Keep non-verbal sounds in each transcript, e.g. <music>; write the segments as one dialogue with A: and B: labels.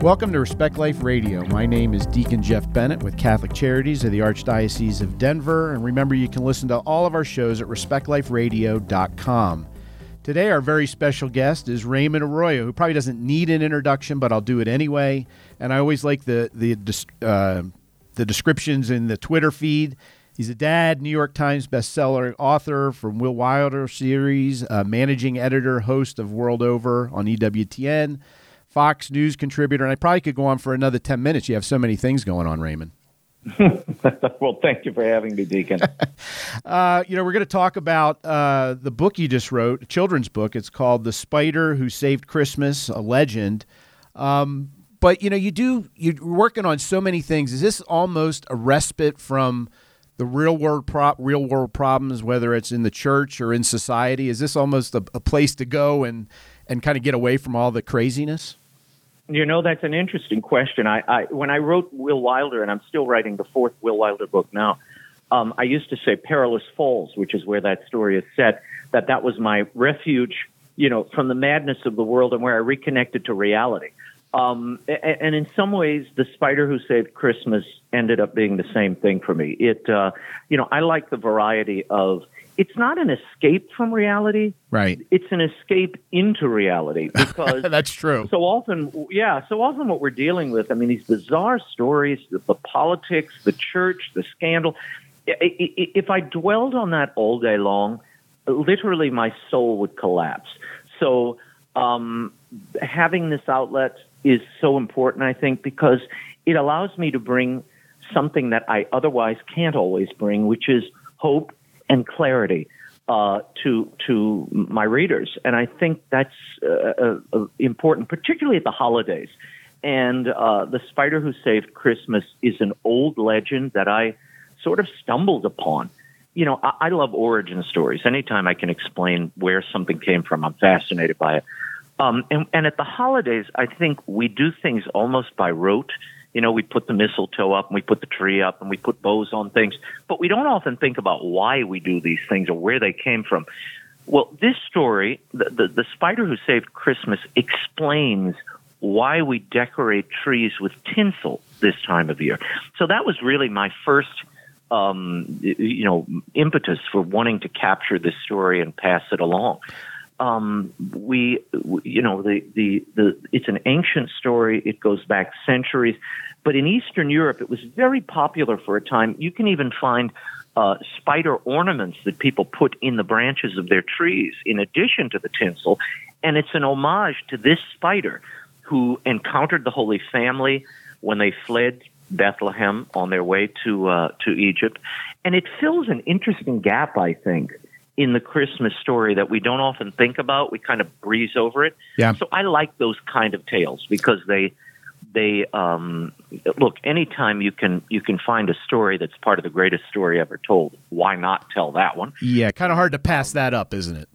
A: Welcome to Respect Life Radio. My name is Deacon Jeff Bennett with Catholic Charities of the Archdiocese of Denver. And remember, you can listen to all of our shows at respectliferadio.com. Today, our very special guest is Raymond Arroyo, who probably doesn't need an introduction, but I'll do it anyway. And I always like the the uh, the descriptions in the Twitter feed. He's a dad, New York Times bestseller author from Will Wilder series, uh, managing editor, host of World Over on EWTN, Fox News contributor, and I probably could go on for another 10 minutes. You have so many things going on, Raymond. <laughs>
B: well, thank you for having me, Deacon. <laughs>
A: uh, you know, we're going to talk about uh, the book you just wrote, a children's book. It's called The Spider Who Saved Christmas, a Legend. Um, but, you know, you do, you're working on so many things. Is this almost a respite from the real world pro- real world problems, whether it's in the church or in society? Is this almost a, a place to go and, and kind of get away from all the craziness?
B: You know, that's an interesting question. I, I when I wrote Will Wilder, and I'm still writing the fourth Will Wilder book now. Um, I used to say Perilous Falls, which is where that story is set. That that was my refuge, you know, from the madness of the world, and where I reconnected to reality. Um, and, in some ways, the Spider Who Saved Christmas ended up being the same thing for me. It, uh, you know, I like the variety of it's not an escape from reality.
A: Right.
B: It's an escape into reality <laughs> because
A: that's true.
B: So often, yeah, so often what we're dealing with, I mean, these bizarre stories, the, the politics, the church, the scandal. If I dwelled on that all day long, literally my soul would collapse. So, um, having this outlet is so important, I think, because it allows me to bring something that I otherwise can't always bring, which is hope and clarity uh, to to my readers, and I think that's uh, uh, uh, important, particularly at the holidays. And uh, the Spider Who Saved Christmas is an old legend that I sort of stumbled upon. You know, I, I love origin stories. Anytime I can explain where something came from, I'm fascinated by it. Um, and, and at the holidays, I think we do things almost by rote you know, we put the mistletoe up and we put the tree up and we put bows on things, but we don't often think about why we do these things or where they came from. Well, this story, the, the, the spider who saved Christmas, explains why we decorate trees with tinsel this time of year. So that was really my first, um, you know, impetus for wanting to capture this story and pass it along um, we, you know, the, the, the, it's an ancient story. It goes back centuries. But in Eastern Europe, it was very popular for a time. You can even find uh, spider ornaments that people put in the branches of their trees in addition to the tinsel. And it's an homage to this spider who encountered the Holy Family when they fled Bethlehem on their way to, uh, to Egypt. And it fills an interesting gap, I think in the Christmas story that we don't often think about. We kind of breeze over it.
A: Yeah.
B: So I like those kind of tales because they they um, look anytime you can you can find a story that's part of the greatest story ever told. Why not tell that one?
A: Yeah, kind of hard to pass that up, isn't it?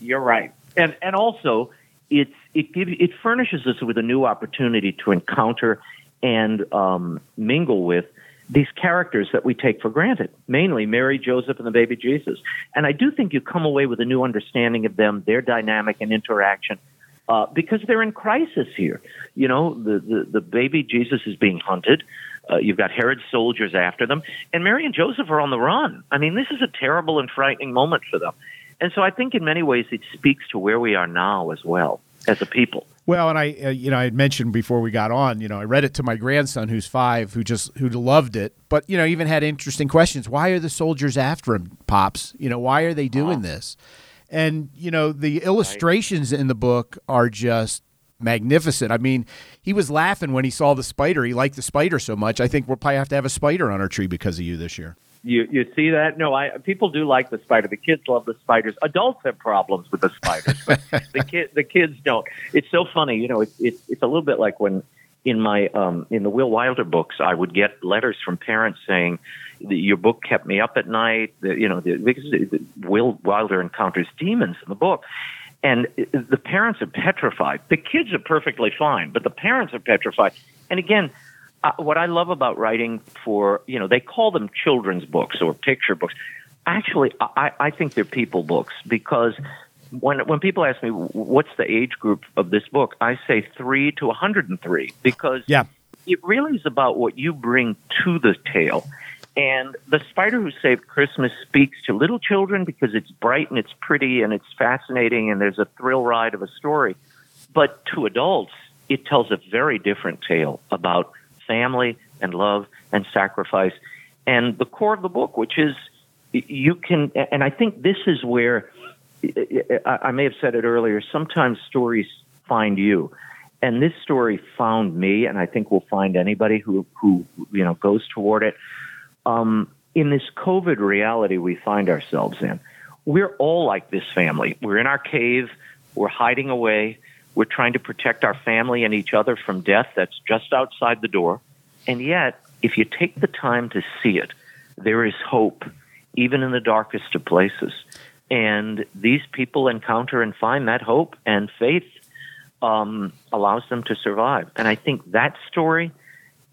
B: You're right, and and also it's it gives it furnishes us with a new opportunity to encounter and um, mingle with these characters that we take for granted, mainly Mary, Joseph, and the baby Jesus. And I do think you come away with a new understanding of them, their dynamic and interaction, uh, because they're in crisis here. You know, the, the, the baby Jesus is being hunted. Uh, you've got Herod's soldiers after them, and Mary and Joseph are on the run. I mean, this is a terrible and frightening moment for them. And so I think in many ways it speaks to where we are now as well as a people.
A: Well, and I, uh, you know, I had mentioned before we got on, you know, I read it to my grandson who's five, who just who loved it, but you know, even had interesting questions. Why are the soldiers after him, pops? You know, why are they doing this? And you know, the illustrations in the book are just magnificent. I mean, he was laughing when he saw the spider. He liked the spider so much. I think we'll probably have to have a spider on our tree because of you this year.
B: You you see that? No, I people do like the spider. The kids love the spiders. Adults have problems with the spiders, but <laughs> the kid the kids don't. It's so funny, you know. It's it's it's a little bit like when in my um in the Will Wilder books, I would get letters from parents saying your book kept me up at night. The, you know, the, because the, Will Wilder encounters demons in the book. And the parents are petrified. The kids are perfectly fine, but the parents are petrified. And again, uh, what I love about writing for, you know, they call them children's books or picture books. Actually, I, I think they're people books because when when people ask me what's the age group of this book, I say three to 103 because
A: yeah.
B: it really is about what you bring to the tale. And the Spider Who Saved Christmas speaks to little children because it's bright and it's pretty and it's fascinating and there's a thrill ride of a story. But to adults, it tells a very different tale about family and love and sacrifice. And the core of the book, which is you can, and I think this is where I may have said it earlier, sometimes stories find you. And this story found me, and I think will find anybody who, who you know goes toward it um, in this COVID reality we find ourselves in, we're all like this family. We're in our cave, we're hiding away, we're trying to protect our family and each other from death that's just outside the door. And yet, if you take the time to see it, there is hope, even in the darkest of places. And these people encounter and find that hope, and faith um, allows them to survive. And I think that story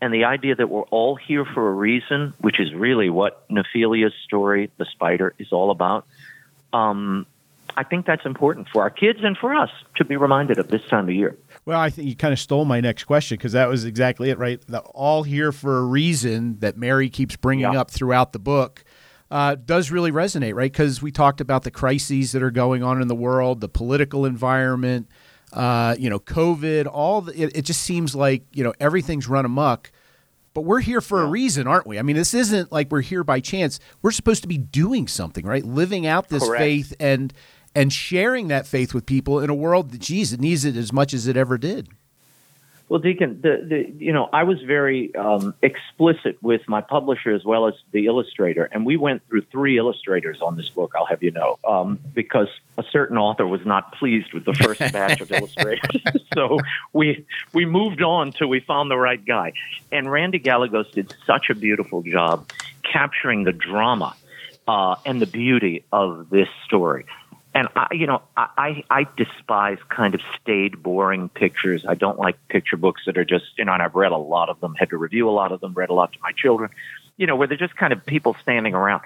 B: and the idea that we're all here for a reason, which is really what Nephila's story, The Spider, is all about. Um, I think that's important for our kids and for us to be reminded of this time of year.
A: Well, I think you kind of stole my next question because that was exactly it, right? The all here for a reason that Mary keeps bringing yeah. up throughout the book uh, does really resonate, right? Because we talked about the crises that are going on in the world, the political environment, uh, you know, COVID, all the, it, it, just seems like, you know, everything's run amok. But we're here for yeah. a reason, aren't we? I mean, this isn't like we're here by chance. We're supposed to be doing something, right? Living out this
B: Correct.
A: faith and and sharing that faith with people in a world that, geez, it needs it as much as it ever did.
B: Well, Deacon, the, the you know I was very um, explicit with my publisher as well as the illustrator, and we went through three illustrators on this book. I'll have you know, um, because a certain author was not pleased with the first <laughs> batch of illustrators, <laughs> so we we moved on till we found the right guy. And Randy Gallegos did such a beautiful job capturing the drama uh, and the beauty of this story and I, you know, I, I despise kind of staid, boring pictures. I don't like picture books that are just, you know, and I've read a lot of them, had to review a lot of them, read a lot to my children, you know, where they're just kind of people standing around.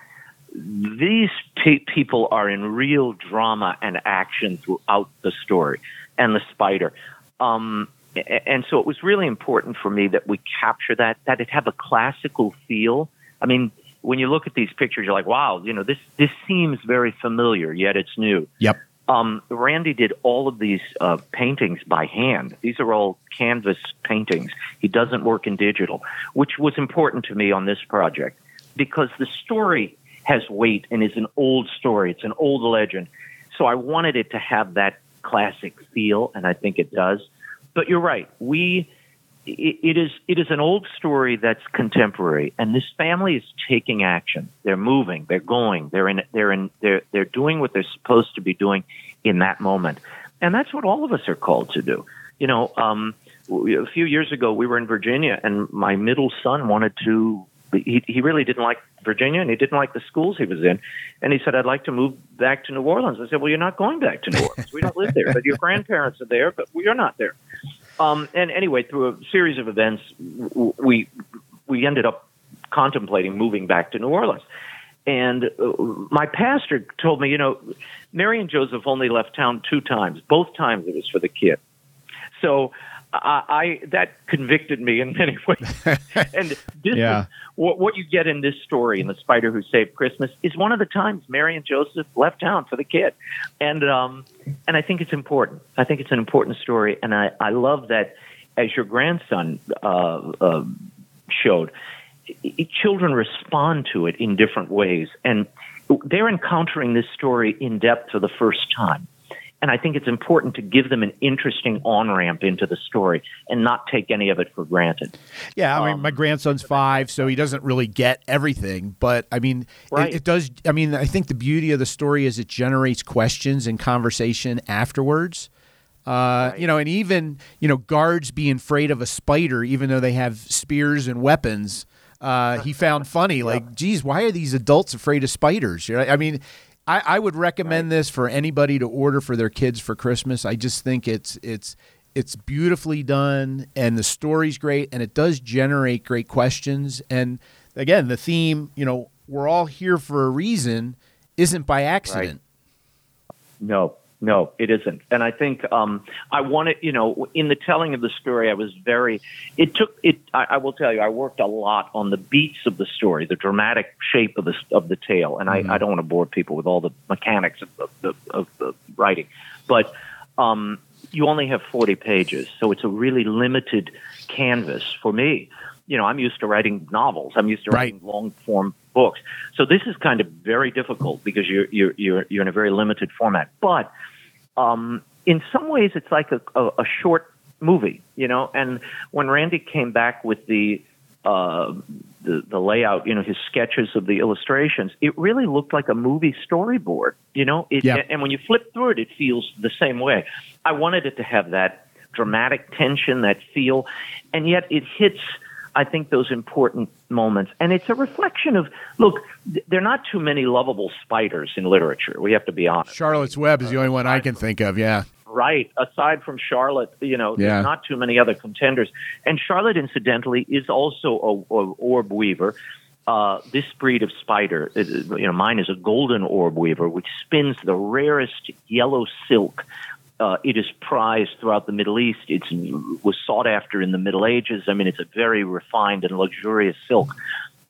B: These pe- people are in real drama and action throughout the story and the spider. Um, and so it was really important for me that we capture that, that it have a classical feel. I mean, when you look at these pictures, you're like, wow, you know, this this seems very familiar, yet it's new.
A: Yep.
B: Um, Randy did all of these uh, paintings by hand. These are all canvas paintings. He doesn't work in digital, which was important to me on this project because the story has weight and is an old story. It's an old legend. So I wanted it to have that classic feel, and I think it does. But you're right. We it is it is an old story that's contemporary, and this family is taking action. They're moving. They're going. They're in. They're in. They're they're doing what they're supposed to be doing in that moment, and that's what all of us are called to do. You know, um, a few years ago we were in Virginia, and my middle son wanted to. He he really didn't like Virginia, and he didn't like the schools he was in, and he said, "I'd like to move back to New Orleans." I said, "Well, you're not going back to New Orleans. We don't live there, but your grandparents are there, but we are not there." Um, and anyway, through a series of events, we we ended up contemplating moving back to New Orleans. And uh, my pastor told me, you know, Mary and Joseph only left town two times. Both times it was for the kid. So I, I that convicted me in many <laughs> ways. <laughs> and this
A: yeah.
B: is, what, what you get in this story in the Spider Who Saved Christmas is one of the times Mary and Joseph left town for the kid, and um, and I think it's important. I think it's an important story, and I I love that as your grandson uh, uh, showed, children respond to it in different ways, and they're encountering this story in depth for the first time. And I think it's important to give them an interesting on ramp into the story and not take any of it for granted.
A: Yeah, I mean, um, my grandson's five, so he doesn't really get everything. But I mean,
B: right.
A: it, it, does. I mean, I think the beauty of the story is it generates questions and conversation afterwards. Uh, right. You know, and even you know guards being afraid of a spider, even though they have spears and weapons. Uh, he found funny, <laughs> like, geez, why are these adults afraid of spiders? You know, I mean, I, I would recommend right. this for anybody to order for their kids for Christmas. I just think it's it's it's beautifully done and the story's great and it does generate great questions. And again, the theme, you know, we're all here for a reason isn't by accident.
B: Right. No, No, it isn't. And I think um, I wanted, you know, in the telling of the story, I was very. It took it. I, I will tell you, I worked a lot on the beats of the story, the dramatic shape of the of the tale. And mm-hmm. I, I don't want to bore people with all the mechanics of the, of the, of the writing, but um, you only have forty pages, so it's a really limited canvas for me. You know, I'm used to writing novels. I'm used to
A: right.
B: writing long form books. So this is kind of very difficult because you're you're you're, you're in a very limited format. But um, in some ways, it's like a, a, a short movie, you know. And when Randy came back with the uh, the, the layout, you know, his sketches of the illustrations, it really looked like a movie storyboard, you know. It,
A: yep.
B: And when you flip through it, it feels the same way. I wanted it to have that dramatic tension, that feel, and yet it hits I think those important moments. And it's a reflection of look, there are not too many lovable spiders in literature. We have to be honest.
A: Charlotte's Web is the only one I can think of, yeah.
B: Right. Aside from Charlotte, you know,
A: yeah.
B: there's not too many other contenders. And Charlotte, incidentally, is also a, a orb weaver. Uh, this breed of spider, you know, mine is a golden orb weaver, which spins the rarest yellow silk uh, it is prized throughout the Middle East. It was sought after in the Middle Ages. I mean, it's a very refined and luxurious silk.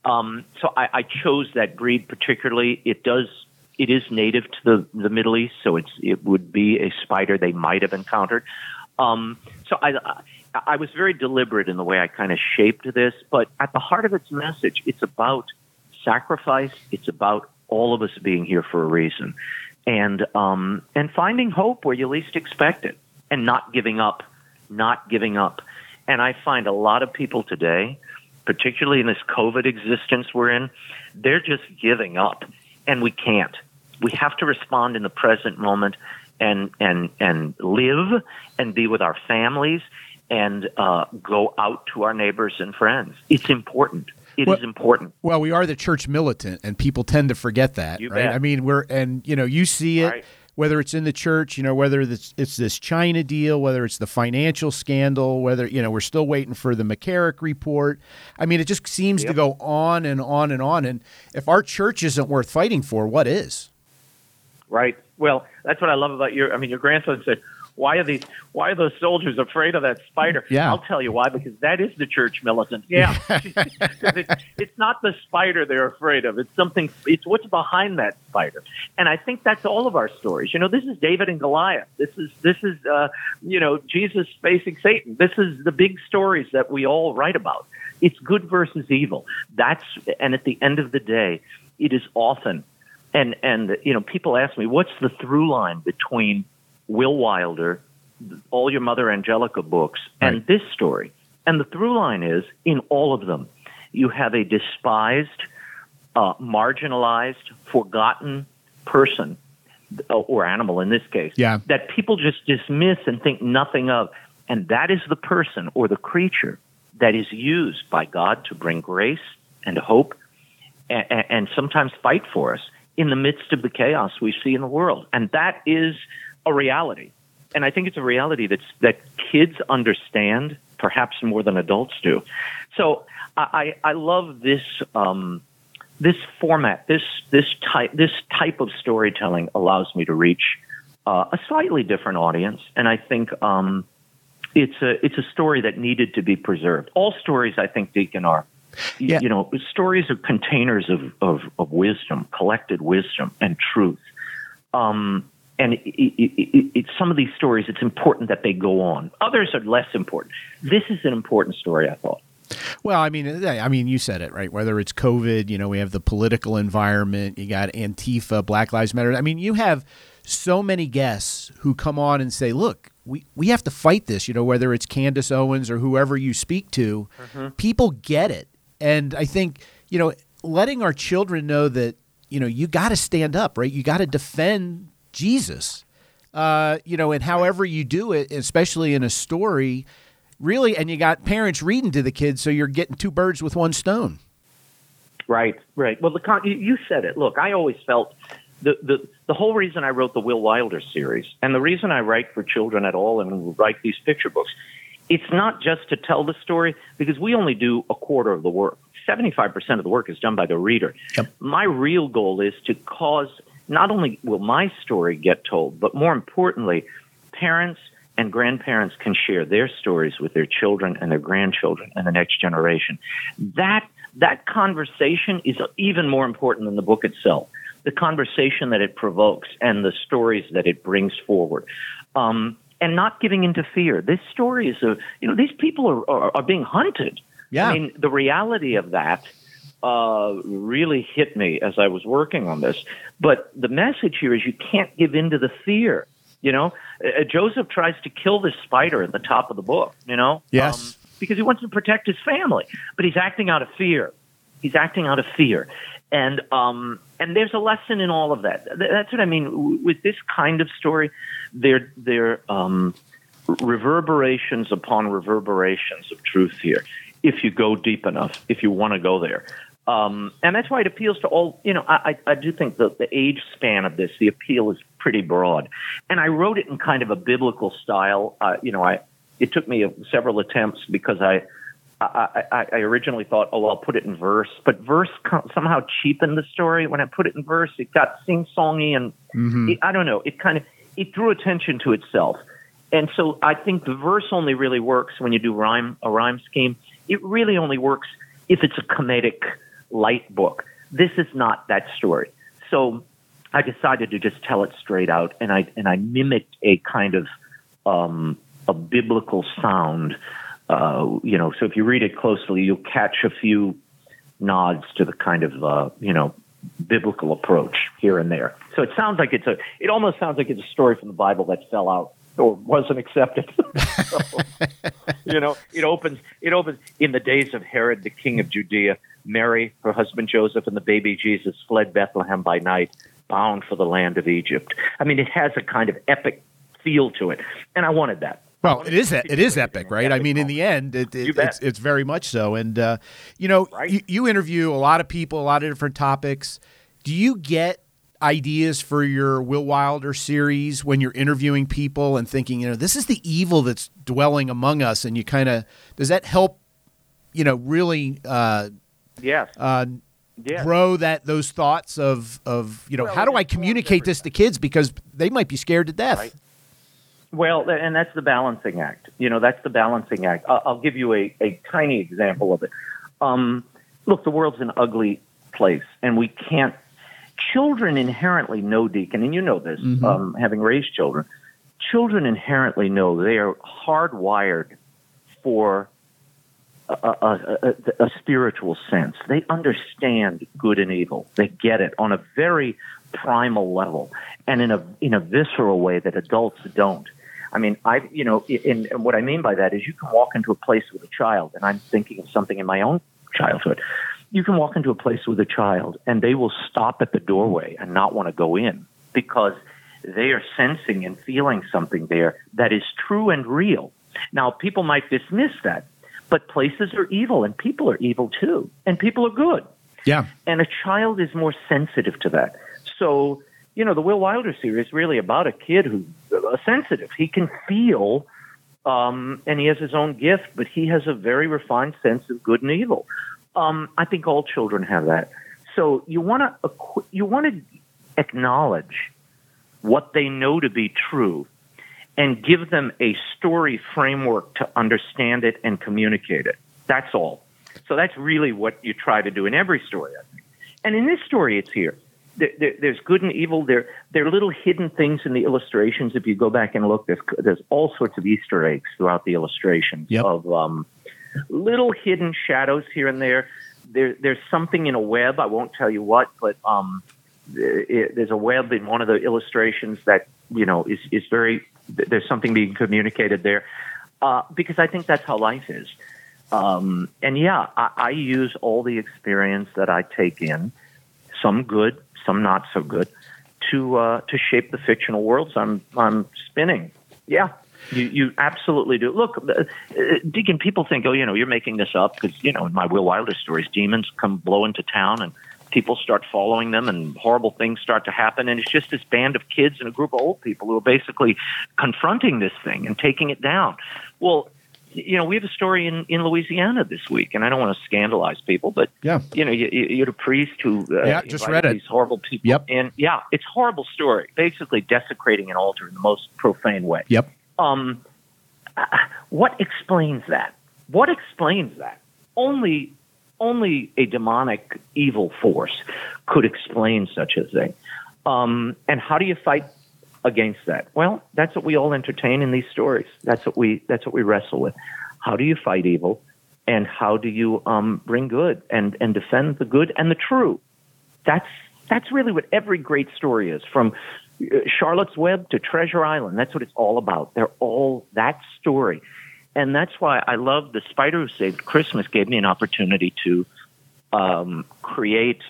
B: Um, so I, I chose that breed particularly. It does. It is native to the, the Middle East, so it's it would be a spider they might have encountered. Um, so I, I was very deliberate in the way I kind of shaped this, but at the heart of its message, it's about sacrifice. It's about all of us being here for a reason and um, and finding hope where you least expect it, and not giving up, not giving up. And I find a lot of people today, particularly in this COVID existence we're in, they're just giving up, and we can't. We have to respond in the present moment and and and live and be with our families and uh, go out to our neighbors and friends. It's important. It well, is important.
A: Well, we are the church militant, and people tend to forget that,
B: you
A: right?
B: Bet.
A: I mean, we're and you know you see it.
B: Right.
A: Whether it's in the church, you know, whether it's, it's this China deal, whether it's the financial scandal, whether, you know, we're still waiting for the McCarrick report. I mean, it just seems yep. to go on and on and on. And if our church isn't worth fighting for, what is?
B: Right. Well, that's what I love about your. I mean, your grandson said, why are these? Why are those soldiers afraid of that spider?
A: Yeah.
B: I'll tell you why. Because that is the church militant. Yeah, <laughs> <laughs> it, it's not the spider they're afraid of. It's something. It's what's behind that spider. And I think that's all of our stories. You know, this is David and Goliath. This is this is uh, you know Jesus facing Satan. This is the big stories that we all write about. It's good versus evil. That's and at the end of the day, it is often and and you know people ask me what's the through line between Will Wilder, all your Mother Angelica books, and this story. And the through line is in all of them, you have a despised, uh, marginalized, forgotten person uh, or animal in this case
A: yeah.
B: that people just dismiss and think nothing of. And that is the person or the creature that is used by God to bring grace and hope and, and sometimes fight for us in the midst of the chaos we see in the world. And that is a reality. And I think it's a reality that's, that kids understand perhaps more than adults do. So I, I love this, um, this format, this, this type, this type of storytelling allows me to reach uh, a slightly different audience. And I think, um, it's a, it's a story that needed to be preserved. All stories, I think, Deacon, are
A: yeah.
B: you know, stories are containers of, of, of wisdom, collected wisdom and truth. Um, and it, it, it, some of these stories, it's important that they go on. Others are less important. This is an important story, I thought.
A: Well, I mean, I mean, you said it right. Whether it's COVID, you know, we have the political environment. You got Antifa, Black Lives Matter. I mean, you have so many guests who come on and say, "Look, we we have to fight this." You know, whether it's Candace Owens or whoever you speak to,
B: mm-hmm.
A: people get it, and I think you know, letting our children know that you know you got to stand up, right? You got to defend Jesus. Uh, you know, and however you do it, especially in a story, really, and you got parents reading to the kids, so you're getting two birds with one stone.
B: Right, right. Well, the con- you said it. Look, I always felt the, the the whole reason I wrote the Will Wilder series, and the reason I write for children at all, and write these picture books, it's not just to tell the story because we only do a quarter of the work. Seventy five percent of the work is done by the reader.
A: Yep.
B: My real goal is to cause not only will my story get told, but more importantly, parents and grandparents can share their stories with their children and their grandchildren and the next generation. That that conversation is even more important than the book itself. The conversation that it provokes and the stories that it brings forward. Um, and not giving into fear. This story is a, you know, these people are, are, are being hunted.
A: Yeah.
B: I mean, the reality of that uh, really hit me as I was working on this. But the message here is you can't give in to the fear. You know, uh, Joseph tries to kill this spider at the top of the book. You know,
A: yes,
B: um, because he wants to protect his family, but he's acting out of fear. He's acting out of fear, and um, and there's a lesson in all of that. That's what I mean with this kind of story. There, there um, reverberations upon reverberations of truth here. If you go deep enough, if you want to go there, um, and that's why it appeals to all, you know, I, I do think that the age span of this, the appeal is pretty broad. And I wrote it in kind of a biblical style. Uh, you know, I, it took me several attempts because I, I, I, I originally thought, oh, I'll put it in verse, but verse somehow cheapened the story. When I put it in verse, it got sing-songy and
A: mm-hmm.
B: it, I don't know, it kind of, it drew attention to itself. And so I think the verse only really works when you do rhyme, a rhyme scheme. It really only works if it's a comedic, light book. This is not that story. So I decided to just tell it straight out, and I and I mimicked a kind of um, a biblical sound. Uh, you know, so if you read it closely, you'll catch a few nods to the kind of uh, you know biblical approach here and there. So it sounds like it's a. It almost sounds like it's a story from the Bible that fell out or wasn't accepted. <laughs> so, you know, it opens. It opens in the days of Herod, the king of Judea. Mary, her husband Joseph, and the baby Jesus fled Bethlehem by night, bound for the land of Egypt. I mean, it has a kind of epic feel to it, and I wanted that.
A: Well, it is it is epic, right? I mean, in the end, it, it, it's it's very much so. And uh, you know, right? you, you interview a lot of people, a lot of different topics. Do you get ideas for your Will Wilder series when you're interviewing people and thinking, you know, this is the evil that's dwelling among us, and you kind of does that help, you know, really uh,
B: yes.
A: Uh, yes. grow that those thoughts of of you know well, how do I communicate this to kids because they might be scared to death.
B: Right. Well, and that's the balancing act. You know, that's the balancing act. I'll, I'll give you a, a tiny example of it. Um, look, the world's an ugly place, and we can't. Children inherently know, Deacon, and you know this, mm-hmm. um, having raised children. Children inherently know they are hardwired for a, a, a, spiritual sense. They understand good and evil. They get it on a very primal level and in a in a visceral way that adults don't. I mean, I you know, in, in what I mean by that is you can walk into a place with a child, and I'm thinking of something in my own childhood. You can walk into a place with a child, and they will stop at the doorway and not want to go in because they are sensing and feeling something there that is true and real. Now, people might dismiss that but places are evil and people are evil too. And people are good.
A: Yeah.
B: And a child is more sensitive to that. So, you know, the Will Wilder series is really about a kid who's uh, sensitive. He can feel, um, and he has his own gift, but he has a very refined sense of good and evil. Um, I think all children have that. So you want to you want to acknowledge what they know to be true and give them a story framework to understand it and communicate it. That's all. So that's really what you try to do in every story, I think. And in this story, it's here. There, there, there's good and evil. There, there are little hidden things in the illustrations. If you go back and look, there's, there's all sorts of Easter eggs throughout the illustrations
A: yep.
B: of um, little hidden shadows here and there. there. There's something in a web. I won't tell you what, but um, it, there's a web in one of the illustrations that you know is is very there's something being communicated there uh, because I think that's how life is. Um, and yeah, I, I use all the experience that I take in, some good, some not so good, to uh, to shape the fictional worlds I'm I'm spinning. Yeah, you you absolutely do. Look, uh, Deacon, people think, oh, you know, you're making this up because you know in my Will Wilder stories, demons come blow into town and people start following them and horrible things start to happen. And it's just this band of kids and a group of old people who are basically confronting this thing and taking it down. Well, you know, we have a story in, in Louisiana this week, and I don't want to scandalize people, but
A: yeah,
B: you know, you, you had a priest who uh,
A: yeah, just read it.
B: These horrible people.
A: Yep.
B: And yeah, it's a horrible story. Basically, desecrating an altar in the most profane way.
A: Yep.
B: Um, what explains that? What explains that? Only, only a demonic evil force could explain such a thing. Um, and how do you fight against that? Well, that's what we all entertain in these stories. That's what we that's what we wrestle with. How do you fight evil, and how do you um, bring good and and defend the good and the true? That's that's really what every great story is, from Charlotte's Web to Treasure Island. That's what it's all about. They're all that story, and that's why I love the Spider Who Saved Christmas. Gave me an opportunity to um, create.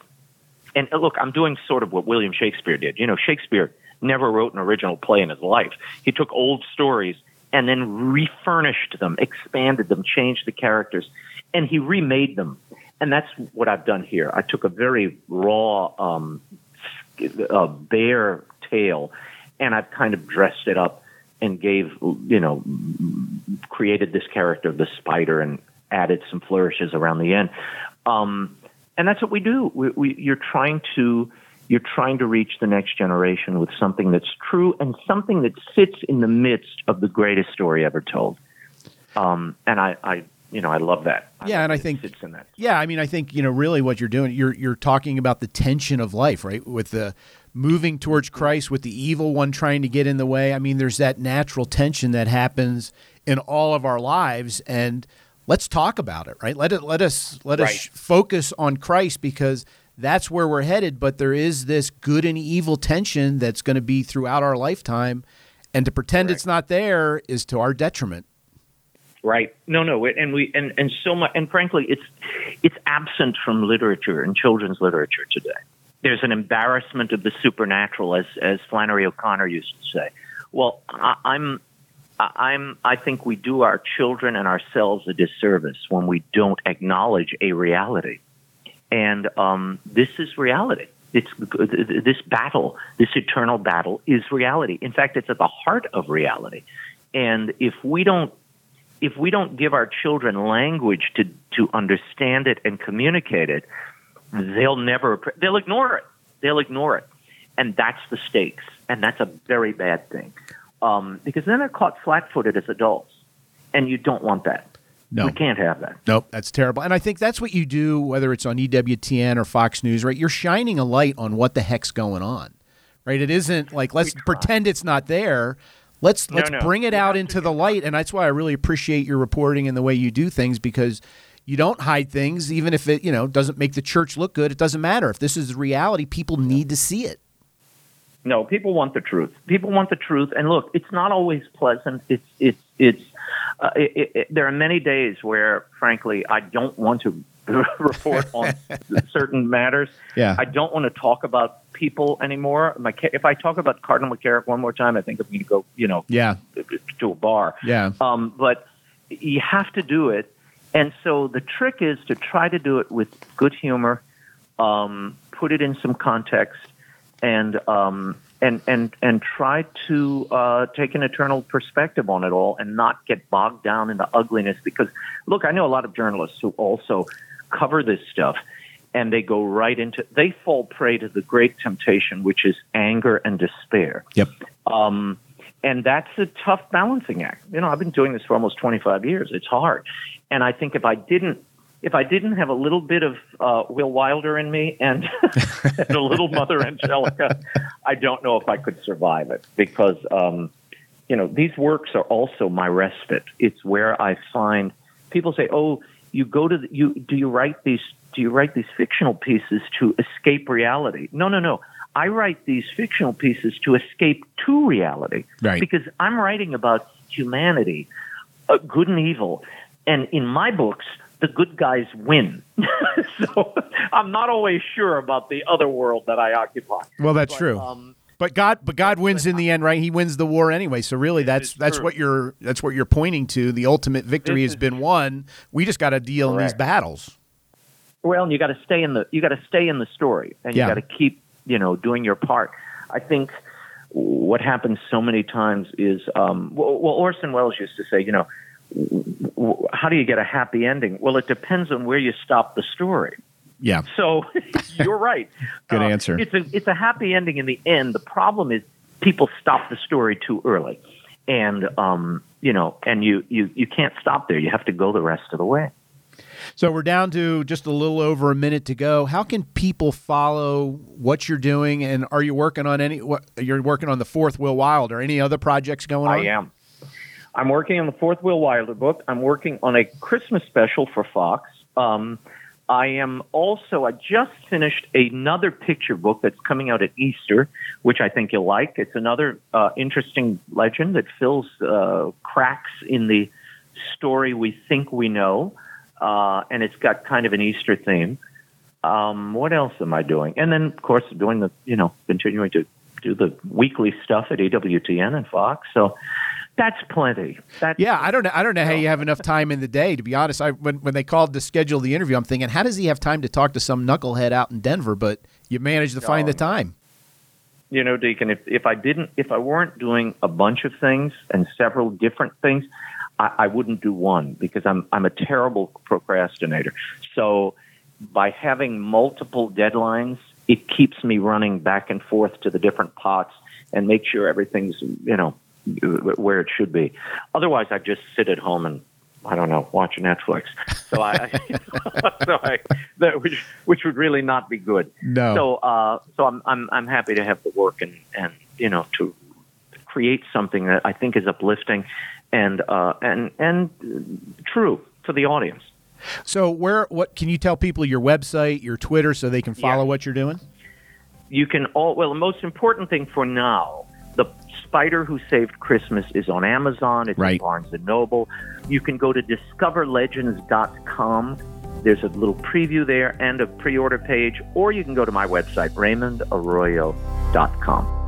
B: And look, I'm doing sort of what William Shakespeare did. You know, Shakespeare never wrote an original play in his life. He took old stories and then refurnished them, expanded them, changed the characters, and he remade them. And that's what I've done here. I took a very raw, um, uh, bear tale, and I've kind of dressed it up and gave, you know, created this character, the spider, and added some flourishes around the end. Um, and that's what we do. We, we, you're trying to you're trying to reach the next generation with something that's true and something that sits in the midst of the greatest story ever told. Um, and I, I, you know, I love that.
A: Yeah, and I think
B: sits in that.
A: Yeah, I mean, I think you know, really, what you're doing, you're you're talking about the tension of life, right? With the moving towards Christ, with the evil one trying to get in the way. I mean, there's that natural tension that happens in all of our lives, and let's talk about it, right? Let it let us let right. us focus on Christ because that's where we're headed. But there is this good and evil tension that's going to be throughout our lifetime, and to pretend Correct. it's not there is to our detriment.
B: Right. No, no, and we and and so much, and frankly, it's it's absent from literature and children's literature today. There's an embarrassment of the supernatural, as as Flannery O'Connor used to say. Well, I, I'm I'm I think we do our children and ourselves a disservice when we don't acknowledge a reality. And um, this is reality. It's this battle, this eternal battle, is reality. In fact, it's at the heart of reality. And if we don't, if we don't give our children language to to understand it and communicate it, they'll never. They'll ignore it. They'll ignore it, and that's the stakes. And that's a very bad thing, um, because then they're caught flat-footed as adults, and you don't want that.
A: No.
B: We can't have that.
A: Nope, that's terrible. And I think that's what you do, whether it's on EWTN or Fox News, right? You're shining a light on what the heck's going on, right? It isn't like let's pretend it's not there. Let's let's no, bring it out into the light, and that's why I really appreciate your reporting and the way you do things because you don't hide things, even if it you know doesn't make the church look good. It doesn't matter if this is reality; people need to see it.
B: No, people want the truth. People want the truth, and look, it's not always pleasant. It's it's it's uh, it, it, there are many days where, frankly, I don't want to <laughs> report on <laughs> certain matters.
A: Yeah.
B: I don't want to talk about people anymore. My, if I talk about Cardinal McCarrick one more time, I think I'm going to go, you know,
A: yeah.
B: to a bar.
A: Yeah.
B: Um, but you have to do it. And so the trick is to try to do it with good humor, um, put it in some context, and um, and and and try to uh, take an eternal perspective on it all and not get bogged down in the ugliness. Because look, I know a lot of journalists who also cover this stuff, and they go right into they fall prey to the great temptation, which is anger and despair.
A: Yep.
B: Um, and that's a tough balancing act. You know, I've been doing this for almost 25 years. It's hard, and I think if I didn't if I didn't have a little bit of uh, Will Wilder in me and, <laughs> and a little Mother Angelica, I don't know if I could survive it because, um, you know, these works are also my respite. It's where I find people say, "Oh, you go to the, you do you write these do you write these fictional pieces to escape reality?" No, no, no. I write these fictional pieces to escape to reality
A: right.
B: because I'm writing about humanity, uh, good and evil, and in my books the good guys win. <laughs> so I'm not always sure about the other world that I occupy.
A: Well, that's but, true. Um, but God, but God wins in the end, right? He wins the war anyway. So really, that's that's true. what you're that's what you're pointing to. The ultimate victory has been won. We just got to deal correct. in these battles.
B: Well, and you got to stay in the you got to stay in the story, and you got to keep you know doing your part. I think what happens so many times is um, well, well, Orson Welles used to say, you know, how do you get a happy ending? Well, it depends on where you stop the story.
A: Yeah.
B: So <laughs> you're right. <laughs>
A: Good uh, answer.
B: It's a it's a happy ending in the end. The problem is people stop the story too early, and um, you know, and you you you can't stop there. You have to go the rest of the way.
A: So we're down to just a little over a minute to go. How can people follow what you're doing, and are you working on any? What, you're working on the Fourth Will Wilder any other projects going on?
B: I am. I'm working on the Fourth Will Wilder book. I'm working on a Christmas special for Fox. Um, I am also, I just finished another picture book that's coming out at Easter, which I think you'll like. It's another uh, interesting legend that fills uh, cracks in the story we think we know, uh, and it's got kind of an Easter theme. Um, what else am I doing? And then, of course, doing the, you know, continuing to do the weekly stuff at EWTN and Fox. So that's plenty. That's,
A: yeah, I don't know. I don't know how you have enough time in the day. To be honest, I when when they called to schedule the interview, I'm thinking, how does he have time to talk to some knucklehead out in Denver? But you managed to find the time.
B: You know, Deacon, if if I didn't, if I weren't doing a bunch of things and several different things, I, I wouldn't do one because I'm I'm a terrible procrastinator. So by having multiple deadlines, it keeps me running back and forth to the different pots and make sure everything's you know where it should be. Otherwise, I just sit at home and I don't know watch Netflix. So I, <laughs> so I that, which which would really not be good.
A: No.
B: So uh, so I'm I'm I'm happy to have the work and and you know to create something that I think is uplifting and uh, and and true for the audience.
A: So where what can you tell people your website, your Twitter, so they can follow yeah. what you're doing?
B: You can all well. The most important thing for now the Spider Who Saved Christmas is on Amazon. It's
A: right.
B: Barnes and Noble. You can go to discoverlegends.com. There's a little preview there and a pre-order page, or you can go to my website, raymondarroyo.com.